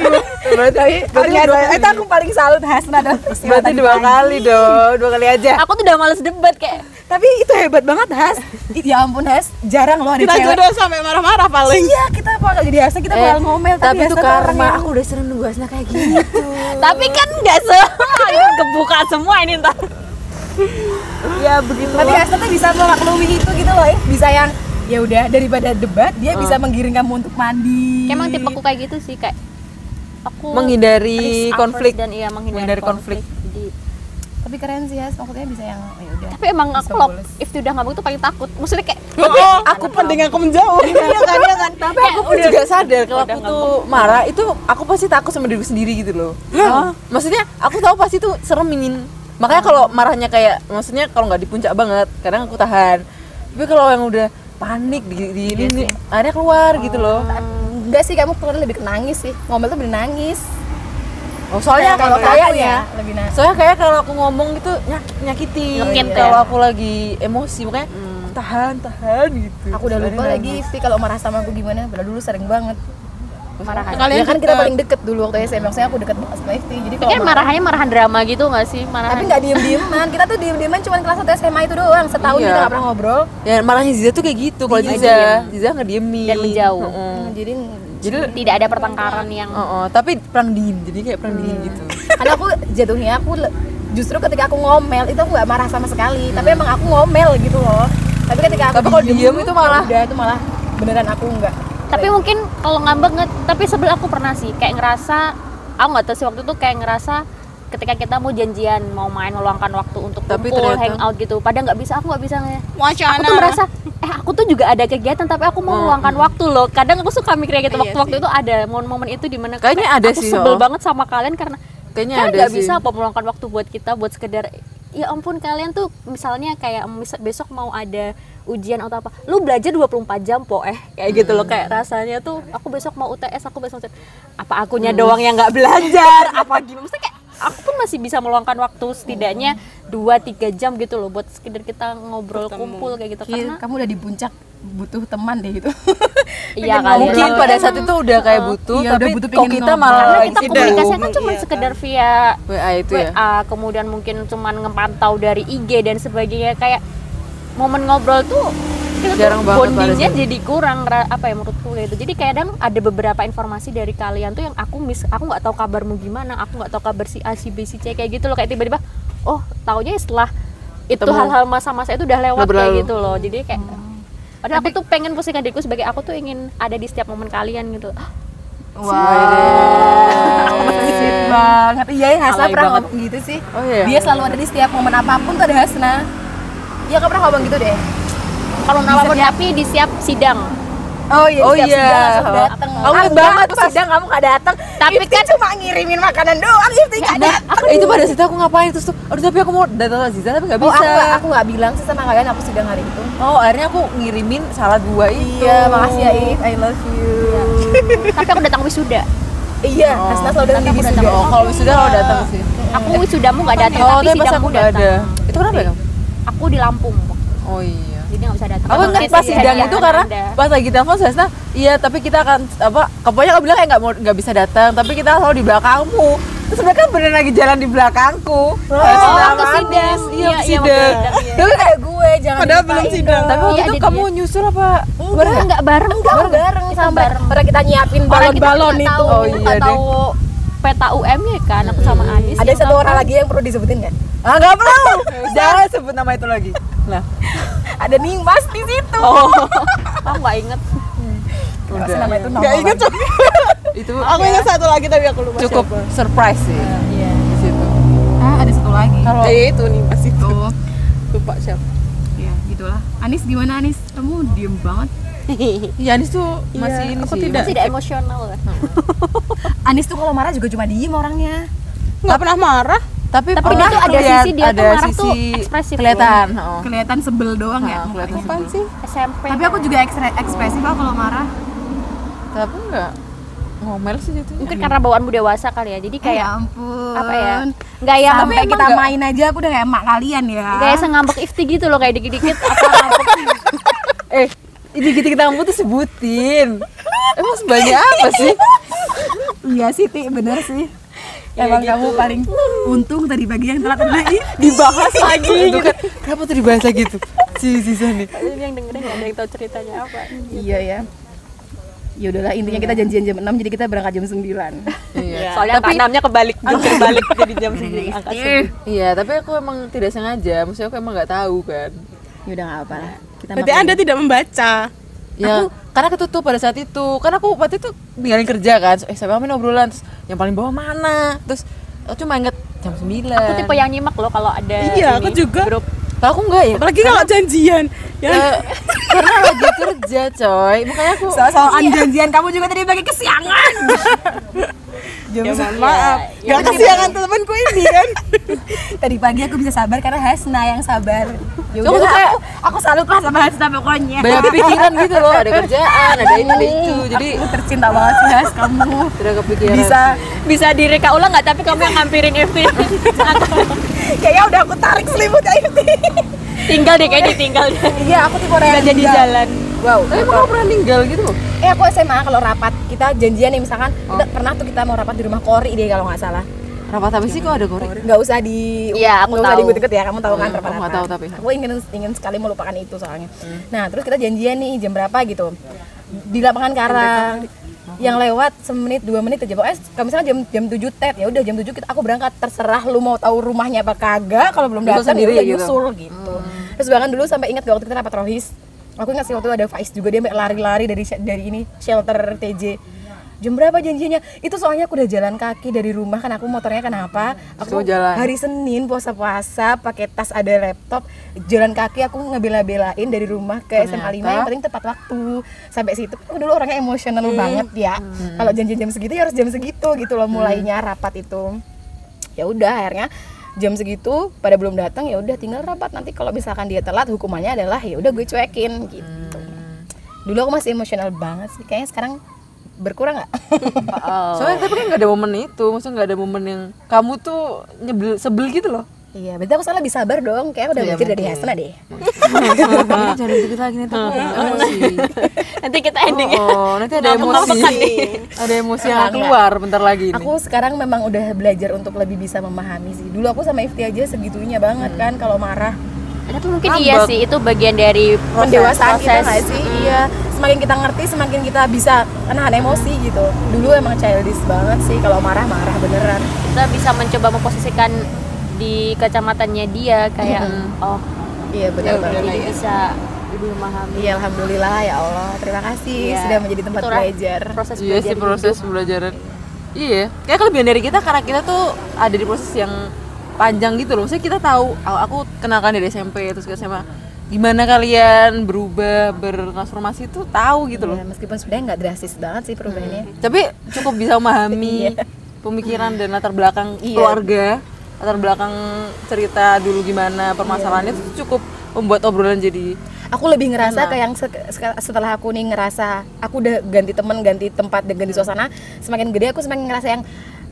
Berarti paling ada itu aku paling salut Hasna dan berarti dua kali dong dua kali aja. Aku tuh udah males debat kayak tapi itu hebat banget Has. Ya ampun Has. Jarang loh ada Kita cewek. jodoh sampai marah-marah paling. iya kita bakal jadi Hasna kita bakal ngomel. Eh, tapi Hasna itu karma. yang- aku udah sering nunggu Hasna kayak gitu. Tapi kan nggak semua. Ini kebuka semua ini ntar ya begitu tapi Hasna tuh bisa memaklumi itu gitu loh ya. Bisa yang ya udah daripada debat dia bisa menggiring kamu untuk mandi. Emang tipe aku kayak gitu sih kayak aku menghindari konflik. dan iya menghindari, Menghindari konflik, konflik. Jadi, tapi keren sih Has maksudnya bisa yang ya udah. Tapi emang aku kalau boles. if udah ngambek tuh paling takut. Maksudnya kayak Oh, aku penting aku menjauh. Iya kan, iya kan. tapi aku pun juga sadar kalau aku tuh marah itu aku pasti takut sama diri sendiri gitu loh. Maksudnya aku tahu pasti tuh sereminin makanya kalau marahnya kayak maksudnya kalau nggak di puncak banget kadang aku tahan. Tapi kalau yang udah panik di, di ini nih, akhirnya keluar gitu loh. Enggak sih kamu keluar lebih ke nangis sih. Ngomel tuh lebih nangis oh soalnya kalau Kalau kayaknya ya soalnya kayak kalau aku ngomong gitu nyak nyakiti Nyekit ya? kalau aku lagi emosi makanya tahan tahan gitu aku udah lupa lagi Isti kalau marah sama aku gimana padahal dulu sering banget marahan Kalian ya kan kita paling deket dulu waktu SMP maksudnya aku deket banget sama Isti jadi kalau kan marah- marahannya marahan drama gitu gak sih? Marahan. tapi nggak diem dieman kita tuh diem dieman cuma kelas 1 SMA itu doang setahun Iya. kita nggak pernah ngobrol ya marahnya Ziza tuh kayak gitu kalau Iya, Ziza diem. Ziza ngediemin Dan menjauh. Heeh. Hmm, jadi jadi tidak ada pertengkaran yang Oh, oh, tapi perang dingin, jadi kayak perang dingin gitu. karena aku jatuhnya aku justru ketika aku ngomel itu aku nggak marah sama sekali. Tapi emang aku ngomel gitu loh. Tapi ketika aku Tapi kalau diem itu malah- udah itu malah beneran aku nggak tapi mungkin kalau ngambek nggak tapi sebelum aku pernah sih kayak ngerasa aku nggak tahu sih waktu itu kayak ngerasa ketika kita mau janjian mau main meluangkan waktu untuk Tapi kumpul ternyata- hangout gitu pada nggak bisa aku nggak bisa nge- aku tuh merasa aku tuh juga ada kegiatan tapi aku mau meluangkan waktu loh. Kadang aku suka mikirnya gitu Iya waktu-waktu itu ada momen-momen itu di mana Kayaknya kayak ada aku sih, sebel oh. banget sama kalian karena Kayaknya kan ada nggak sih. bisa apa meluangkan waktu buat kita buat sekedar ya ampun kalian tuh misalnya kayak besok mau ada ujian atau apa lu belajar 24 jam po eh. Kayak gitu loh kayak rasanya tuh aku besok mau UTS aku besok apa akunya doang yang nggak belajar? Apa gimana? Maksudnya kayak aku pun masih bisa meluangkan waktu setidaknya 2-3 jam gitu loh buat sekedar kita ngobrol kumpul kayak gitu. Karena kamu udah di puncak butuh teman deh gitu. Iya kali ya. Mungkin pada emang- saat itu udah kayak butuh, Iya, tapi udah butuh kok kita malah karena kita komunikasinya kan cuma sekedar via WA itu ya. WA kemudian mungkin cuman ngepantau dari IG dan sebagainya. Kayak momen ngobrol tuh kita tuh Jarang banget bondingnya pada jadi kurang ra- apa ya menurutku gitu jadi kadang ada beberapa informasi dari kalian tuh yang aku miss aku nggak tahu kabarmu gimana aku nggak tahu kabar si A si B si C kayak gitu loh. Kayak tiba-tiba oh taunya setelah itu hal-hal masa-masa itu udah lewat kayak gitu loh. Jadi kayak Padahal aku tuh pengen posisikan diriku sebagai aku tuh ingin ada di setiap momen kalian gitu. wow sweet banget. Iya ya Hasna Alay pernah banget. ngomong gitu sih. Oh iya. dia selalu ada di setiap momen apa pun tuh ada Hasna. Iya, kamu pernah ngomong gitu deh. Kalau apa pun tapi di siap sidang. Oh iya, Oh iya. sidang langsung dateng. Kamu inget banget pas- sidang kamu gak datang. Tapi Ifti kan- cuma ngirimin makanan doang, Ifti gak datang. Eh, itu pada situ aku ngapain terus tuh, aduh tapi aku mau datang ke Ziza tapi nggak Oh, bisa. aku gak, aku gak bilang sih sama kalian aku sidang hari itu. Oh, akhirnya aku ngirimin salah dua itu. Iya, makasih ya If, I love you. tapi aku datang wisuda. Iya, Hasna selalu datang Aku wisuda. Oh, kalau wisuda lo datang sih. Aku wisudamu nggak datang Oh, tapi sidangmu aku datang. ada. Itu kenapa ya? Aku di Lampung. Oh iya. Jadi nggak bisa datang. Aku ingat pas sih sidang itu karena Anda. pas lagi telepon Sesna, iya tapi kita akan apa? Pokoknya aku bilang kayak nggak mau nggak bisa datang, tapi kita selalu di belakangmu. Terus mereka bener lagi jalan di belakangku. Oh, Sesna ke sama sidang. Anis. Iya, Iya, ke iya, sidang. waktu Dulu kayak gue, jangan Padahal belum sidang. Tapi waktu Iya, itu kamu dia- nyusul apa? Enggak, enggak bareng. Enggak, bareng Kita sampai bareng. pernah kita nyiapin balon-balon itu. Oh, iya deh. Peta UM-nya kan aku sama Anis. Ada satu orang kan. lagi yang perlu disebutin nggak? Ah, nggak perlu. Jangan sebut nama itu lagi. Lah. Ada Nimas di situ. Oh, aku nggak inget. Masih nama itu Gak inget coba. Itu Aku ingat satu lagi tapi aku lupa cukup siapa. surprise sih Iya. di situ. Ah, ada satu lagi. Kalau Eh itu nih pas itu. Tuh. Lupa siapa. Ya, gitulah. Anis gimana Anis? Kamu diem banget. Iya, Anis tuh masih Iya, ini aku sih. tidak. Masih tidak emosional lah. Anis tuh kalau marah juga cuma diem orangnya nggak pernah marah Tapi, Tapi pernah dia tuh ada sisi dia tuh ada marah tuh sisi ekspresif kelihatan. oh. kelihatan sebel doang ya Nah, kelihatan apaan sebel. sih SMP. tapi aku juga ekspre- ekspresif kok kalau marah Tapi enggak ngomel sih jatuhnya. mungkin karena bawaanmu dewasa kali ya. Jadi kayak kayak ampun apa ya? Nggak yang sampai kita nggak- main aja aku udah kayak emak kalian ya kayak sengambek ifti gitu loh kayak dikit-dikit apa ngambek eh ini kita kita kamu tuh sebutin. Emang sebanyak apa sih? Iya sih Ti bener sih Emang kamu paling untung tadi pagi yang telat tadi Dibahas lagi gitu kan. Kenapa tuh dibahas lagi tuh? Si sisa nih. ini yang dengerin nggak ada yang tahu ceritanya apa. Iya ya. Ya udahlah intinya kita janjian jam 6 jadi kita berangkat jam 9. Iya. Soalnya tapi enamnya kebalik, jungkir balik jadi jam segini angka iya, tapi aku emang tidak sengaja. Maksudnya aku emang nggak tahu kan. Ya udah enggak apa lah. Kita berarti anda tidak membaca Ya, karena ketutup pada saat itu. Karena aku waktu itu tinggalin kerja kan. Eh, sampai amin obrolan terus yang paling bawah mana? Terus aku cuma inget jam 9. Aku tipe yang nyimak loh kalau ada Iya, ini, aku juga. grup. Kalau aku enggak ya. apalagi kalau janjian ya Eh, karena lagi kerja, coy. Makanya aku soal-soal janjian kamu juga tadi bagi kesiangan. jam ya 9. mohon maaf ya nggak bener, kesiangan temanku ini kan Tadi pagi aku bisa sabar karena Hasna yang sabar. Ya udah tuh kayak- aku, aku salut lah sama Hasna pokoknya. banyak pikiran gitu loh. Ada kerjaan, ada ini, ada itu. Jadi aku tercinta banget sih Has kamu. tidak kepikiran. Bisa Bisa direka ulang nggak tapi kamu yang ngampirin FT. kayaknya udah aku tarik selimutnya ini. tinggal deh kayak ditinggal deh. Iya, aku tipe orang yang jadi jalan. Wow. Tapi emang kamu pernah ninggal gitu loh? Eh aku SMA kalau rapat kita janjian nih misalkan kita pernah tuh kita mau rapat di rumah Kori deh kalau nggak salah. Rapat apa sih kok ada korek? nggak usah di Iya, aku nggak usah tahu. diikut-ikut ya kamu tahu kan Hmm, rapat aku apa nggak tahu tapi. aku ingin ingin sekali melupakan itu soalnya nah terus kita janjian nih jam berapa gitu di lapangan karang yang lewat semenit dua menit aja pokoknya kalau misalnya jam jam tujuh tet ya udah jam tujuh kita aku berangkat terserah lu mau tahu rumahnya apa kagak kalau belum Lu datang sendiri ya udah gitu? nyusul gitu terus bahkan dulu sampai ingat waktu kita rapat rohis aku ingat sih waktu itu ada Faiz juga dia lari-lari dari dari ini shelter TJ jam berapa janjinya? Itu soalnya aku udah jalan kaki dari rumah kan aku motornya kenapa? Aku jalan. hari Senin puasa-puasa pakai tas ada laptop jalan kaki aku ngebela-belain dari rumah ke SMA 5 yang penting tepat waktu. Sampai situ aku dulu orangnya emosional banget ya. Kalau janji jam segitu ya harus jam segitu gitu loh mulainya rapat itu. Ya udah akhirnya jam segitu pada belum datang ya udah tinggal rapat. Nanti kalau misalkan dia telat hukumannya adalah ya udah gue cuekin gitu. Dulu aku masih emosional banget sih. Kayaknya sekarang berkurang nggak? Soalnya tapi kan nggak ada momen itu, maksudnya nggak ada momen yang kamu tuh nyebel sebel gitu loh. Iya, berarti aku salah bisa sabar dong. Kayak udah Iya, belajar dari. Hasna deh. Jangan dikit lagi nanti aku emosi. Nanti kita endingnya. Oh, nanti ada emosi. Ada emosi yang keluar bentar lagi. Aku sekarang memang udah belajar untuk lebih bisa memahami sih. Dulu aku sama Ifti aja segitunya banget kan kalau marah. Tapi mungkin Ngambek. iya sih itu bagian dari proses, Pendewasaan kita proses. nggak sih? Iya. Semakin kita ngerti, semakin kita bisa menahan emosi gitu. Dulu emang childish banget sih kalau marah-marah beneran. kita bisa mencoba memposisikan di kacamatannya dia kayak oh Iya benar jadi bisa lebih memahami Iya, alhamdulillah ya Allah. Terima kasih Iya. sudah menjadi tempat Itulah belajar. proses Iya belajar sih proses pembelajaran. Iya, kayak kelebihan dari kita karena kita tuh ada di proses yang panjang gitu loh. Maksudnya kita tahu, aku aku kenalkan dari SMP terus ke SMA. Gimana kalian berubah, bertransformasi itu tahu gitu loh. Ya, meskipun sebenarnya nggak drastis banget sih perubahannya. Tapi cukup bisa memahami pemikiran dan latar belakang Iya. keluarga, latar belakang cerita dulu gimana permasalahannya itu cukup membuat obrolan jadi aku lebih ngerasa kayak yang se- se- setelah aku nih ngerasa aku udah ganti temen ganti tempat dan ganti suasana semakin gede aku semakin ngerasa yang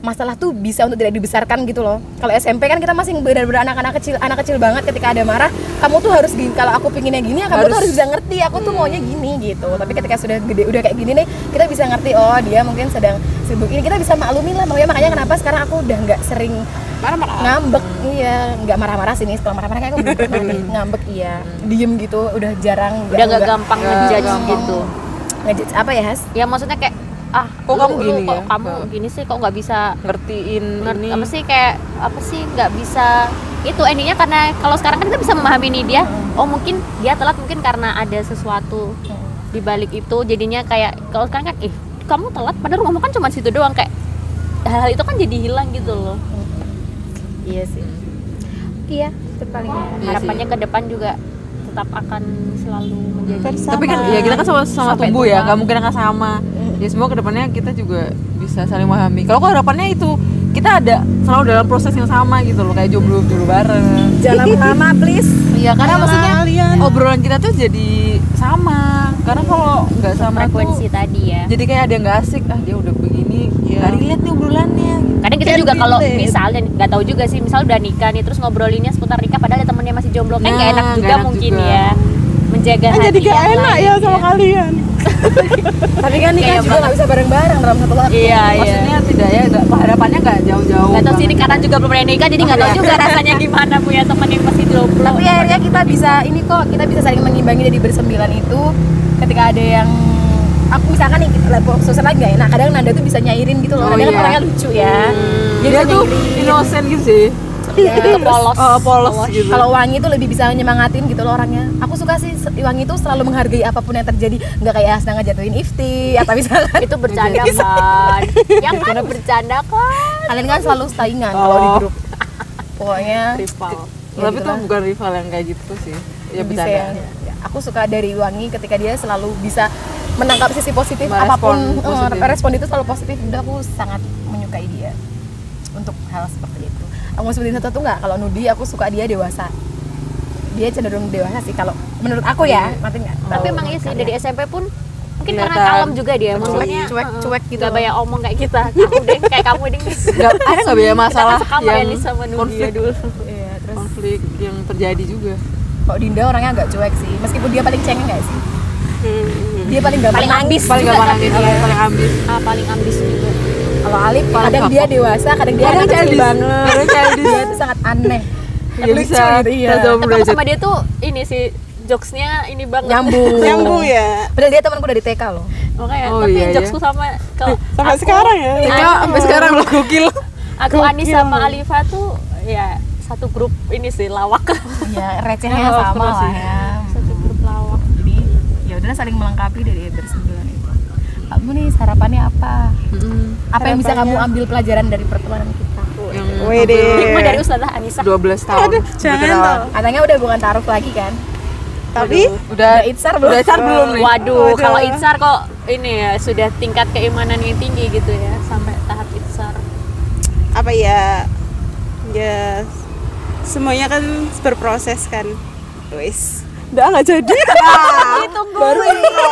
masalah tuh bisa untuk tidak dibesarkan gitu loh. Kalau SMP kan kita masih benar-benar anak-anak kecil anak kecil banget ketika ada marah kamu tuh harus gini kalau aku pinginnya gini ya kamu tuh Harus. bisa ngerti aku tuh maunya gini gitu. Tapi ketika sudah gede udah kayak gini nih kita bisa ngerti oh dia mungkin sedang sibuk. Ini kita bisa maklumin lah makanya makanya kenapa sekarang aku udah nggak sering marah-marah. ngambek. Iya nggak marah-marah sih nih. Setelah marah-marah kayak aku nih ngambek iya. Diem gitu udah jarang udah nggak gampang ngejudge gitu. ngejudge. Apa ya Has? ya maksudnya kayak ah Kok lu- kamu lu gini kok ya? kamu Nah. gini sih kok nggak bisa ngertiin ngerti ini. apa sih kayak apa sih nggak bisa itu endingnya karena kalau sekarang kan kita bisa memahami nih dia oh mungkin dia telat mungkin karena ada sesuatu di balik itu jadinya kayak kalau sekarang kan ih kamu telat padahal rumahmu kan cuma situ doang kayak hal-hal itu kan jadi hilang gitu loh. Iya sih. Iya itu paling harapannya ke depan juga tetap akan selalu menjadi Bersama. tapi kan ya kita kan sama sama Sampai tumbuh ya nggak mungkin akan sama ya semua ke depannya kita juga bisa saling memahami. Kalau kok harapannya itu kita ada selalu dalam proses yang sama gitu loh kayak jomblo jomblo bareng. Jangan lama please. Iya karena maksudnya Kalian. obrolan kita tuh jadi sama. Karena kalau nggak sama frekuensi tuh tadi ya. jadi kayak ada yang nggak asik ah dia udah begini. Iya. nggak relate nih obrolannya. Kadang kita Can juga kalau misalnya nggak tahu juga sih misal udah nikah nih terus ngobrolinnya seputar nikah padahal ada temennya masih jomblo kan nggak Nah, enak nggak juga enak mungkin juga. ya menjaga kan hati jadi gak yang enak lain ya sama kalian. Tapi kan nikah juga nggak bisa bareng-bareng dalam satu waktu. Iya iya. Maksudnya tidak ya harapannya nggak jauh-jauh. Nggak tahu sih ini karena juga belum pernah nikah jadi nggak tahu juga rasanya gimana punya teman yang masih jomblo tapi akhirnya kita bisa ini kok kita bisa saling mengimbangi dari bersembilan itu. Ketika ada yang aku misalkan nih suasana lagi gak enak. Kadang Nanda tuh bisa nyairin gitu loh Oh, Nanda kan iya. orangnya lucu ya. Dia bisa tuh innocent gitu sih Iya, terus polos. Oh, polos gitu. Kalau Wangi tuh lebih bisa nyemangatin gitu loh orangnya. Aku suka sih Wangi tuh selalu menghargai apa pun yang terjadi. Nggak kayak Asna ngejatuhin Ifti atau misalkan. Itu bercanda kan yang kan bercanda kan kalian kan selalu saingan kalau di Oh. grup. Pokoknya rival. Ya, tapi gitu tuh lah. bukan rival yang kayak gitu sih. Ya bisa yang ya, aku suka dari Wangi ketika dia selalu bisa menangkap sisi positif Merespon apa pun positif. eh, respon itu selalu positif. Udah aku sangat menyukai dia untuk hal seperti itu aku mau sebutin satu tuh nggak? Kalau Nudi aku suka dia dewasa. Dia cenderung dewasa sih kalau menurut aku ya. Ngerti nggak? Tapi Kalau emang iya sih dari SMP pun mungkin karena kalem juga dia maksudnya cuek uh-uh, cuek gitu nggak loh. banyak omong kayak kita. Kamu deh kayak kamu deh. Nggak ada nggak banyak masalah kita kan ya yang sama Nudia konflik. dulu. Iya, terus? Konflik yang terjadi juga. Kalau Dinda orangnya agak cuek sih? Meskipun dia paling cengeng nggak sih? Hmm. dia paling gampang Paling nangis ambis. paling gampang paling ambis. Ah paling ambis juga kalau Alif Paling kadang dia dewasa kadang dia Kadang anak kecil banget. Kadang childish. dia tuh sangat aneh. Iya, lucu bisa. gitu iya. Tapi sama dia tuh ini sih jokesnya ini banget. Nyambung. Nyambung ya. Padahal dia temanku dari TK loh. Makanya Oh, tapi iya, iya. jokesku sama kalau sampai aku- sekarang ya? Anu, sampai sekarang lo gokil. Aku Anis sama Alifa tuh ya satu grup ini sih lawak. Ya recehnya Oh, sama lah sih. ya. Satu grup lawak. Jadi ya udah saling melengkapi dari bersembilan itu kamu nih sarapannya apa? Apa yang bisa kamu ambil pelajaran dari pertemanan kita? Yang Wede. hikmah dari Ustazah Anissa. 12 tahun. Aduh, jangan tau. katanya udah bukan taruh lagi kan? Tapi udah Udah itsar belum? udah itsar belum nih? Waduh, Waduh. kalau Itsar kok ini ya sudah tingkat keimanan yang tinggi gitu ya sampai tahap Itsar. apa ya? Ya semuanya kan berproses kan? Wis udah nggak jadi. Baru intro.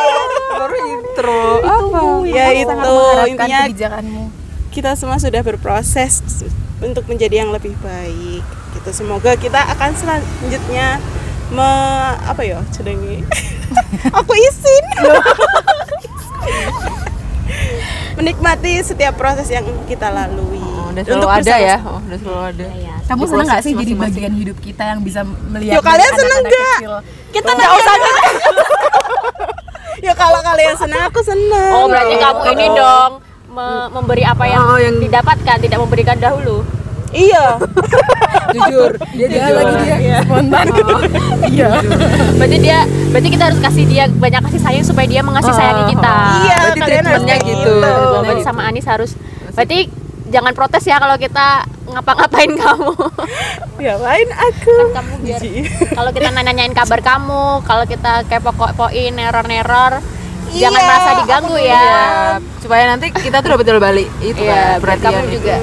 Baru intro. Apa ya itu intinya kebijakanmu. kita semua sudah berproses untuk menjadi yang lebih baik. Gitu semoga kita akan selanjutnya me apa ya jenenge aku izin. Menikmati setiap proses yang kita lalui udah selalu ada bersama- ya. oh, udah selalu ada. Ya, kamu Di seneng gak sih jadi bagian hidup kita yang bisa melihat Yo, kalian dari seneng nggak? kecil? kita nggak usah ya kalau kalian senang aku senang Oh, berarti kamu ini dong me- memberi apa yang, Oh, yang- didapatkan, tidak memberikan dahulu. iya. Jujur. Dia dia jujur. lagi dia spontan iya. Berarti dia berarti kita harus kasih dia banyak kasih sayang supaya dia mengasih sayangi kita. iya berarti kalian harus treatmentnya kayak gitu. Oh, Treatmentnya berarti gitu. sama Anis harus berarti jangan protes ya kalau kita ngapa-ngapain kamu. ya lain aku Kan kamu biar kalau kita nanyain kabar kamu, kalau kita kepo-kepoin neror-neror, jangan Iya, merasa diganggu ya. Iya, supaya nanti kita tuh dapat jual balik itu Iya, kan perhatian kamu itu. juga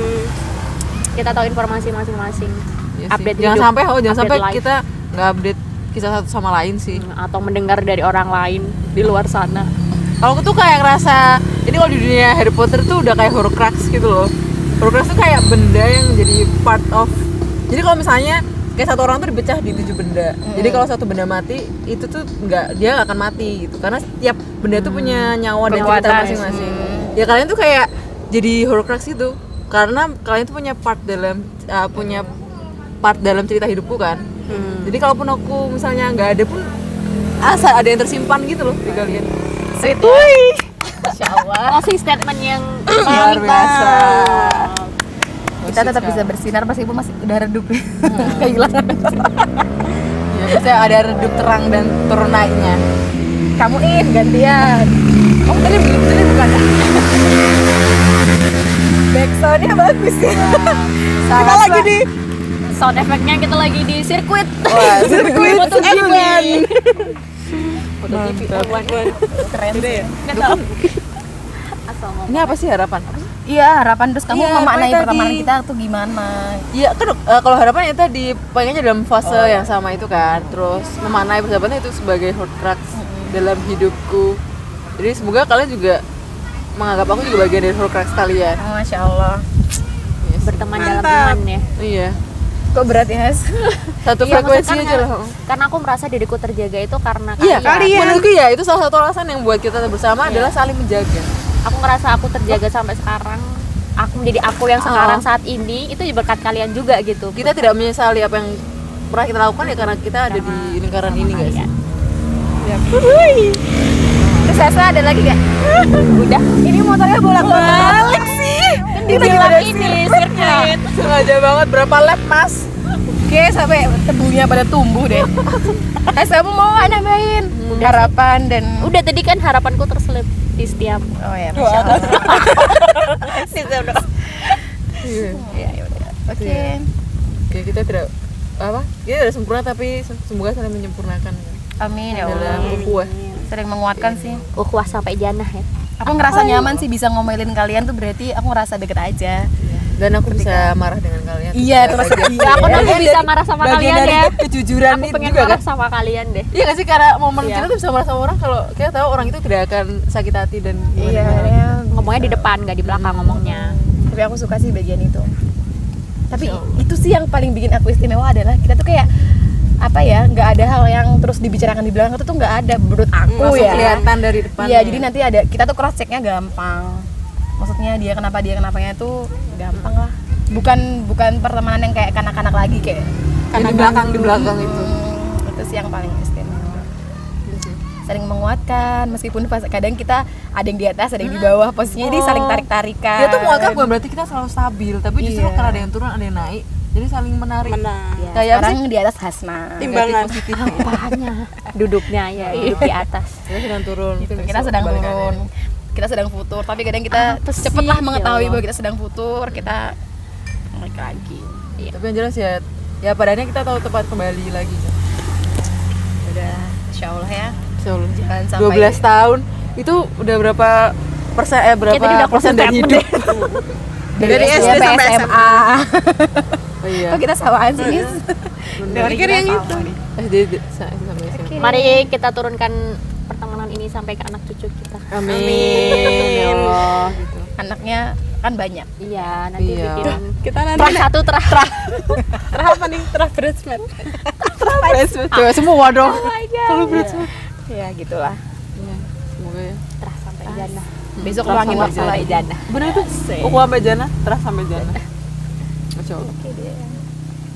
kita tahu informasi masing-masing. Iya sih. update jangan hidup, sampai oh jangan update sampai life. kita nggak update kisah satu sama lain sih atau mendengar dari orang lain di luar sana. kalau aku tuh kayak ngerasa ini kalau di dunia Harry Potter tuh udah kayak Horcrux gitu loh Horcrux tuh kayak benda yang jadi part of jadi kalau misalnya kayak satu orang tuh dipecah di tujuh benda. Jadi kalau satu benda mati itu tuh nggak dia nggak akan mati gitu. Karena setiap benda tuh punya nyawa dan cerita masing-masing. Ya kalian tuh kayak jadi Horcrux itu karena kalian tuh punya part dalam uh, punya part dalam cerita hidupku kan. Jadi kalaupun aku misalnya nggak ada pun asal ada yang tersimpan gitu loh di kalian Insya Allah. Closing statement yang luar biasa. Kita tetap bisa bersinar pas ibu masih udah redup hmm. kehilangan. ya bisa ada redup terang dan turun naiknya. Kamu in gantian. Oh tadi belum tadi bukan. Backsoundnya bagus ya. Kita lagi di sound efeknya kita lagi di sirkuit. Wah, sirkuit F1. Oh, kan Ini apa sih harapan? Iya harapan terus kamu ya, memaknai pertemanan kita tuh gimana? Iya kan uh, kalau harapan itu di pengennya dalam fase oh. yang sama itu kan, terus memaknai persahabatan itu sebagai hot crux hmm. dalam hidupku. Jadi semoga kalian juga menganggap aku juga bagian dari hot crux kalian. Oh, Masya Allah. Yes. Berteman Mantap. dalam iman ya. Iya kok berat ya Has? satu Iya, frekuensi aja lah karena aku merasa diriku terjaga itu karena iya kalian. menurutku ya itu salah satu alasan yang buat kita bersama adalah saling menjaga. Aku ngerasa aku terjaga sampai sekarang. Aku menjadi aku yang sekarang Oh. saat ini itu berkat kalian juga gitu. Kita tidak menyesali apa yang pernah kita lakukan ya karena kita ada di lingkaran ini guys. kalian. terus Sasa ada lagi gak? udah. Ini motornya bolak-balik sih. kan dibilang ini sirkuit sengaja banget berapa lap mas Oke, sampai tebunya pada tumbuh deh. Has, kamu mau nambahin harapan dan udah tadi kan harapanku terselip di setiap oh ya, masya Allah. Iya. Ya, ya udah. Oke. Oke, kita tidak apa? Kita tidak sempurna tapi semoga saling menyempurnakan Amin ya dalam Allah. ukhuwah. Sering menguatkan sih. ukhuwah sampai jannah ya Aku ngerasa nyaman sih bisa ngomelin kalian tuh berarti aku ngerasa deket aja. Dan aku bisa marah dengan kalian. Iya, terus Ya, aku nanti bisa marah sama bagian kalian dari ya kejujuran aku pengen juga marah kan. sama kalian deh Iya gak sih karena momen Iya. kita tuh bisa marah sama orang kalau kita tahu orang itu tidak akan sakit hati dan Iya, ya. ngomongnya di depan nggak di belakang ngomongnya Tapi aku suka sih bagian itu. Tapi itu sih yang paling bikin aku istimewa adalah kita tuh kayak apa ya nggak ada hal yang terus dibicarakan di belakang itu tuh nggak ada menurut aku Langsung ya kelihatan dari depan. Iya, jadi nanti ada kita tuh cross checknya gampang. Maksudnya dia kenapa dia kenapanya itu gampang lah. Bukan bukan pertemanan yang kayak kanak-kanak lagi kayak Yang di belakang di belakang itu. Hmm, itu sih yang paling istimewa. Saling menguatkan meskipun pas kadang kita ada yang di atas, ada yang di bawah, posisinya jadi saling tarik-tarikan. Dia tuh menguatkan bukan berarti kita selalu stabil, tapi justru Iya. karena ada yang turun, ada yang naik, jadi saling menarik. menang Ya, Kayak Sekarang sih? di atas Hasna. timbangan Positif. apanya duduknya ya duduk di atas Kita sedang turun. Gitu, kita sedang turun. Kita sedang futur, tapi kadang kita Apa sih? cepetlah Ya mengetahui Allah. bahwa kita sedang futur, kita naik lagi. Tapi yang jelas ya, ya padanya kita tahu tempat kembali lagi. Udah, insya Allah ya. Insya Allah. Jangan sampai 12 tahun itu udah berapa persen eh berapa tadi udah persen dari hidup? dari, Dari SD sampai sampai SMA. Oh iya. Kita samaan sih, Nis? Bener. pikir yang itu SD sampai SMA. mari kita turunkan pertemanan ini sampai ke anak cucu kita Amin. Ya Allah gitu. Anaknya kan banyak. iya nanti Iya. bikin kita nanti terah satu terah terah apa nih terah bridesmaid Cewek semua dong. Selalu Ya gitulah. Iya, semoga ya. terah sampai jannah Besok Terasa ulangin lagi. jannah Bener itu. Aku sampai jana, terus sampai jana. Masya Allah.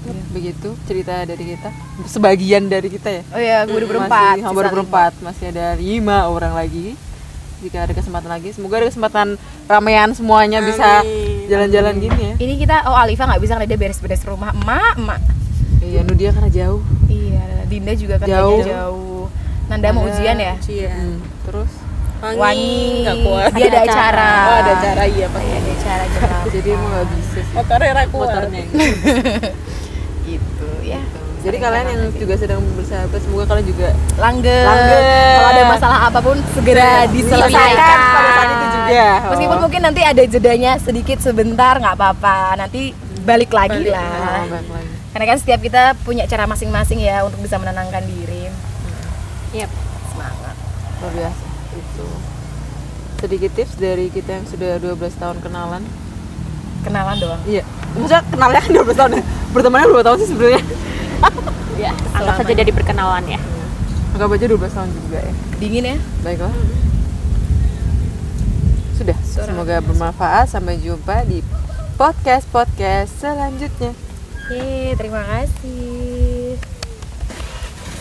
Ya, begitu cerita dari kita. Sebagian dari kita ya. Oh ya, gue udah berempat. Masih, baru berempat. Masih ada lima orang lagi. Jika ada kesempatan lagi, semoga ada kesempatan ramean semuanya bisa Amin. jalan-jalan gini ya. Ini kita, oh Alifa nggak bisa karena dia beres-beres rumah emak, emak. Iya, Nudia karena jauh. Iya, Dinda juga kan Jauh. jauh. Nanda mau ujian ya? Cia Hmm, terus wangi Wangi. nggak kuat Dia ada Ada acara. oh ada acara iya pak Iya, ada acara juga. jadi emang nggak bisa sih motornya kuat motornya. Jadi kalian yang juga sedang bersahabat, semoga kalian juga Langgeng. Langgeng. Kalau ada masalah apa pun segera diselesaikan. pada saat itu juga. Meskipun Oh. mungkin nanti ada jedanya sedikit sebentar nggak apa-apa. Nanti balik lagi lah. Oh, lagi. Karena kan setiap kita punya cara masing-masing ya untuk bisa menenangkan diri. Yep. Semangat. luar biasa itu sedikit tips dari kita yang sudah 12 tahun kenalan Kenalan doang. iya maksudnya kenalnya kan 12 tahun ya bertemannya 2 tahun sih sebenarnya ya anggap saja dari perkenalan ya. Anggap aja 12 tahun juga ya. Dingin ya? baiklah. Sudah semoga bermanfaat. Sampai jumpa di podcast podcast selanjutnya. Oke, terima kasih.